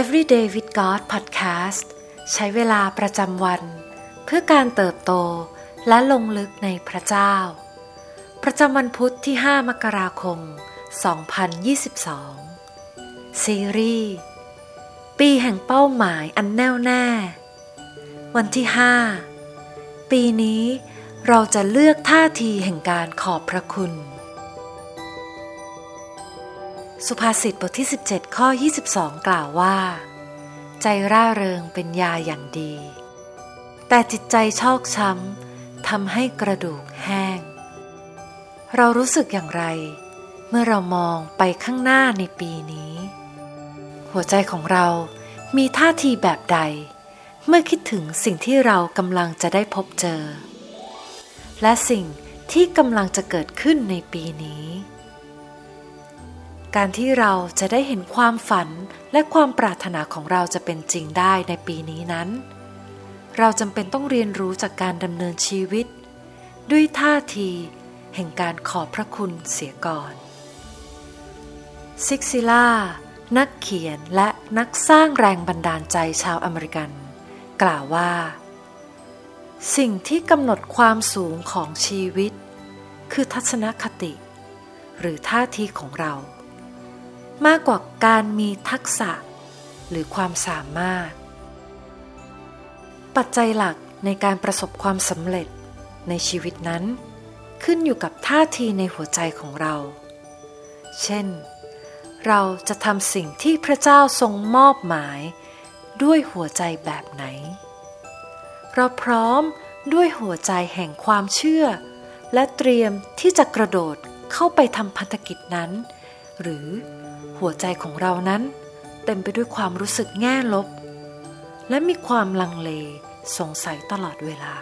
Everyday with God Podcast ใช้เวลาประจำวัน เพื่อการเติบโตและลงลึกในพระเจ้า ประจำวันพุทธที่ 5 มกราคม 2022 ซีรีส์ ปีแห่งเป้าหมายอันแน่วแน่ วันที่ 5 ปีนี้เราจะเลือกท่าทีแห่งการขอบพระคุณ สุภาษิตบทที่ 17 ข้อ 22 กล่าวว่า ใจร่าเริงเป็นยาอย่างดี แต่จิตใจชอกช้ำทำให้กระดูกแห้ง เรารู้สึกอย่างไร เมื่อเรามองไปข้างหน้าในปีนี้ หัวใจของเรามีท่าทีแบบใด เมื่อคิดถึงสิ่งที่เรากำลังจะได้พบเจอ และสิ่งที่กำลังจะเกิดขึ้นในปีนี้ การที่เราจะได้เห็นความฝันและความปรารถนาของเราจะเป็นจริงได้ในปีนี้นั้น เราจำเป็นต้องเรียนรู้จากการดำเนินชีวิต ด้วยท่าที แห่งการขอบพระคุณเสียก่อนซิกซิกล่าร์นักเขียนและนักสร้างแรงบันดาลใจชาวอเมริกัน กล่าวว่า สิ่งที่กำหนดความสูงของชีวิต คือทัศนคติ หรือท่าทีของเรา มากกว่าการมีทักษะ หรือความสามารถ ปัจจัยหลักในการประสบความสำเร็จในชีวิตนั้น ขึ้นอยู่กับท่าทีในหัวใจของเรา เช่น เราจะทำสิ่งที่พระเจ้าทรงมอบหมาย ด้วยหัวใจแบบไหน เราพร้อมด้วยหัวใจแห่งความเชื่อ และเตรียมที่จะกระโดดเข้าไปทำพันธกิจนั้น หรือ หัวใจของเรานั้น เต็มไปด้วยความรู้สึกแง่ลบ และมีความลังเลสงสัยตลอดเวลา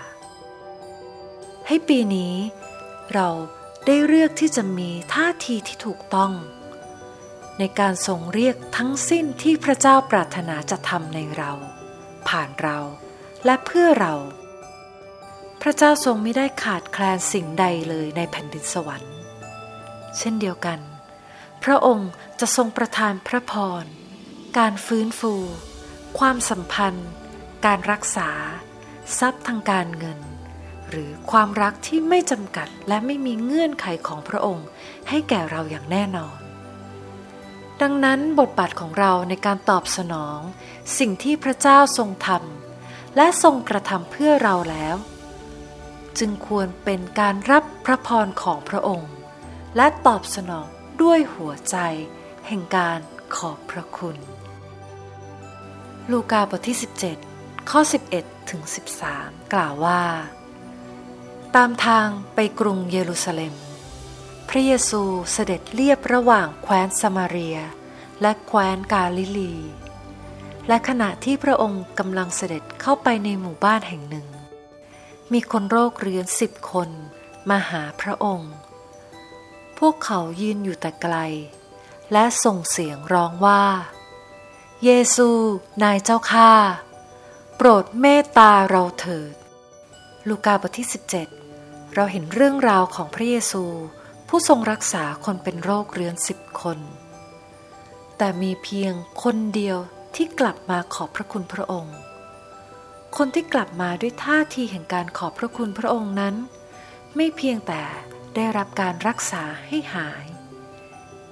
ให้ปีนี้เราได้เลือกที่จะมีท่าทีที่ถูกต้อง ในการทรงเรียกทั้งสิ้นที่พระเจ้าปรารถนาจะทำในเรา ผ่านเราและเพื่อเรา พระเจ้าทรงไม่ได้ขาดแคลนสิ่งใดเลยในแผ่นดินสวรรค์ เช่นเดียวกัน พระองค์จะทรงประทานพระพร การฟื้นฟู ความสัมพันธ์ การรักษา ทรัพย์ทางการเงิน หรือความรักที่ไม่จำกัดและไม่มีเงื่อนไขของพระองค์ให้แก่เราอย่างแน่นอน ดังนั้นบทบาทของเราในการตอบสนอง สิ่งที่พระเจ้าทรงทำและทรงกระทำเพื่อเราแล้ว จึงควรเป็นการรับพระพรของพระองค์ และตอบสนอง ด้วยหัวใจแห่งการขอบพระคุณ ลูกาบทที่ 17 ข้อ 11 ถึง 13 กล่าวว่า ตามทางไปกรุงเยรูซาเล็ม พระเยซูเสด็จเลียบระหว่างแคว้นสมาเรีย และแคว้นกาลิลี และขณะที่พระองค์กำลังเสด็จเข้าไปในหมู่บ้านแห่งหนึ่ง มีคนโรคเรื้อนสิบคนมาหาพระองค์ พวกเขายืนอยู่แต่ไกล และส่งเสียงร้องว่า เยซู นายเจ้าข้าโปรดเมตตาเราเถิด ลูกาบทที่ 17 เราเห็นเรื่องราวของพระเยซู ผู้ทรงรักษาคนเป็นโรคเรื้อนสิบคน แต่มีเพียงคนเดียวที่กลับมาขอบพระคุณพระองค์ คนที่กลับมาด้วยท่าทีแห่งการขอบพระคุณพระองค์นั้น ไม่เพียงแต่ ได้รับการรักษาให้หาย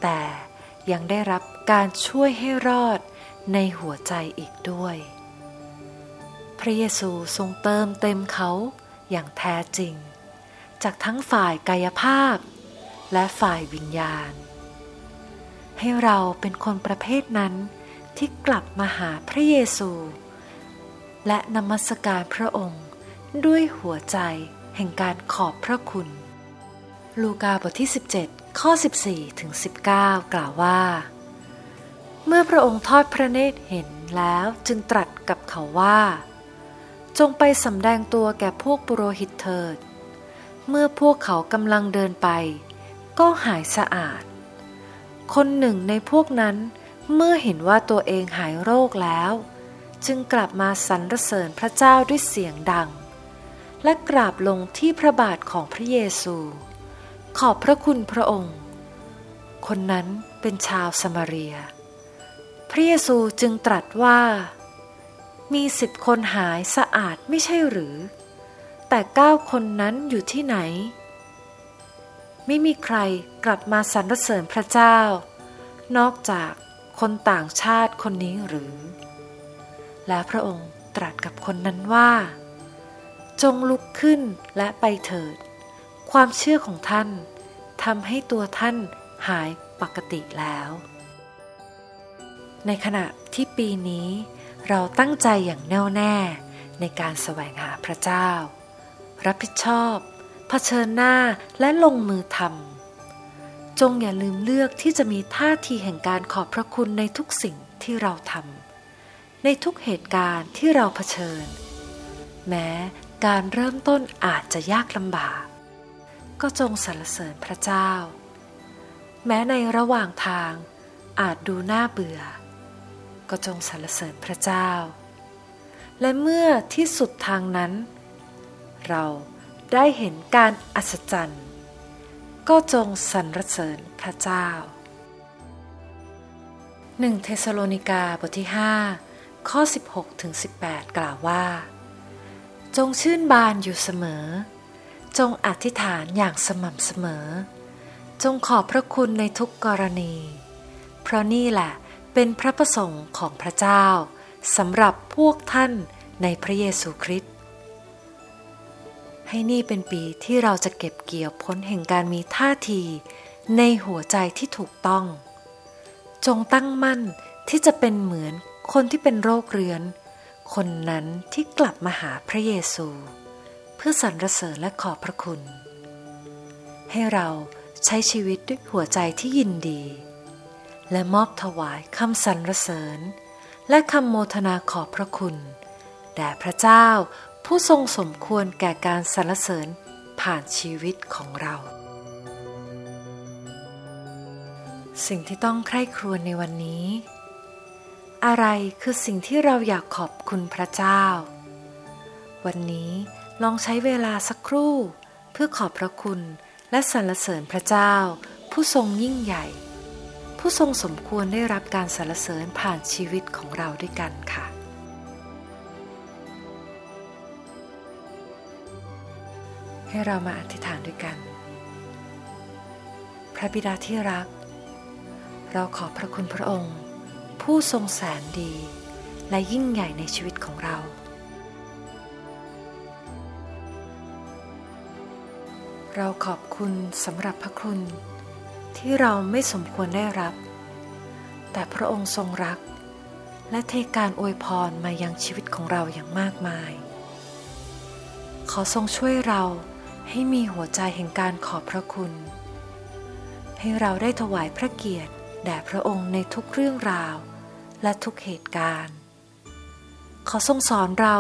แต่ยังได้รับการช่วยให้รอดในหัวใจอีกด้วย พระเยซูทรงเติมเต็มเขาอย่างแท้จริง จากทั้งฝ่ายกายภาพ และฝ่ายวิญญาณ ให้เราเป็นคนประเภทนั้นที่กลับมาหาพระเยซู และนมัสการพระองค์ด้วยหัวใจแห่งการขอบพระคุณ ลูกาบทที่ 17 ข้อ 14ถึง19 กล่าวว่า เมื่อพระองค์ทอดพระเนตรเห็นแล้วจึงตรัสกับเขาว่า จงไปสำแดงตัวแก่พวกปุโรหิตเถิด เมื่อพวกเขากำลังเดินไป ก็หายสะอาด คนหนึ่งในพวกนั้นเมื่อเห็นว่าตัวเองหายโรคแล้ว จึงกลับมาสรรเสริญพระเจ้าด้วยเสียงดัง และกราบลงที่พระบาทของพระเยซู ขอบพระคุณพระองค์ คนนั้นเป็นชาวสมาเรีย พระเยซูจึงตรัสว่า มีสิบคนหายสะอาดไม่ใช่หรือ แต่เก้าคนนั้นอยู่ที่ไหน ไม่มีใครกลับมาสรรเสริญพระเจ้า นอกจากคนต่างชาติคนนี้หรือ และพระองค์ตรัสกับคนนั้นว่า จงลุกขึ้นและไปเถิด ความเชื่อของท่านทำให้ตัวท่านหายปกติแล้ว ในขณะที่ปีนี้เราตั้งใจอย่างแน่วแน่ในการแสวงหาพระเจ้า รับผิดชอบ เผชิญหน้าและลงมือทำจงอย่าลืมเลือกที่จะมีท่าทีแห่งการขอบพระคุณในทุกสิ่งที่เราทำในทุกเหตุการณ์ที่เราเผชิญ แม้การเริ่มต้นอาจจะยากลำบาก ก็จงสรรเสริญพระเจ้า แม้ในระหว่างทางอาจดูน่าเบื่อ ก็จงสรรเสริญพระเจ้า และเมื่อที่สุดทางนั้น เราได้เห็นการอัศจรรย์ ก็จงสรรเสริญพระเจ้า 1 เทสโลนิกาบทที่ 5 ข้อ 16ถึง18 กล่าวว่า จงชื่นบานอยู่เสมอ จงอธิษฐานอย่างสม่ำเสมอ จงขอบพระคุณในทุกกรณี เพราะนี่แหละเป็นพระประสงค์ของพระเจ้าสำหรับพวกท่านในพระเยซูคริสต์ให้นี่เป็นปีที่เราจะเก็บเกี่ยวพ้นแห่งการมีท่าทีในหัวใจที่ถูกต้อง จงตั้งมั่นที่จะเป็นเหมือนคนที่เป็นโรคเรื้อน คนนั้นที่กลับมาหาพระเยซู พื่อสรรเสริญและขอบพระคุณ ให้เราใช้ชีวิตด้วยหัวใจที่ยินดี และมอบถวายคำสรรเสริญ และคำโมทนาขอบพระคุณ แด่พระเจ้าผู้ทรงสมควรแก่การสรรเสริญผ่านชีวิตของเรา สิ่งที่ต้องใคร่ครวญในวันนี้ อะไรคือสิ่งที่เราอยากขอบคุณพระเจ้า วันนี้ ลองใช้เวลาสักครู่ เพื่อขอบพระคุณและสรรเสริญพระเจ้า ผู้ทรงยิ่งใหญ่ ผู้ทรงสมควรได้รับการสรรเสริญผ่านชีวิตของเราด้วยกันค่ะให้เรามาอธิษฐานด้วยกัน พระบิดาที่รัก เราขอบพระคุณพระองค์ ผู้ทรงแสนดี และยิ่งใหญ่ในชีวิตของเรา เราขอบคุณสำหรับพระคุณ ที่เราไม่สมควรได้รับ แต่พระองค์ทรงรัก และเทการอวยพรมายังชีวิตของเราอย่างมากมาย ขอทรงช่วยเราให้มีหัวใจแห่งการขอบพระคุณ ให้เราได้ถวายพระเกียรติแด่พระองค์ในทุกเรื่องราวและทุกเหตุการณ์ ขอทรงสอนเรา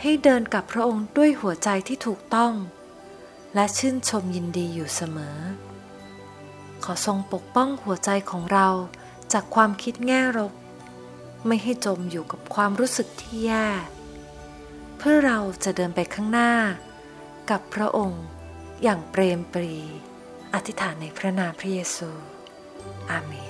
ให้เดินกับพระองค์ด้วยหัวใจที่ถูกต้อง และชื่นชมยินดีอยู่เสมอ ขอทรงปกป้องหัวใจของเราจากความคิดแง่ลบไม่ให้จมอยู่กับความรู้สึกที่แย่ เพื่อเราจะเดินไปข้างหน้า กับพระองค์อย่างเปรมปรี อธิษฐานในพระนามพระเยซู อาเมน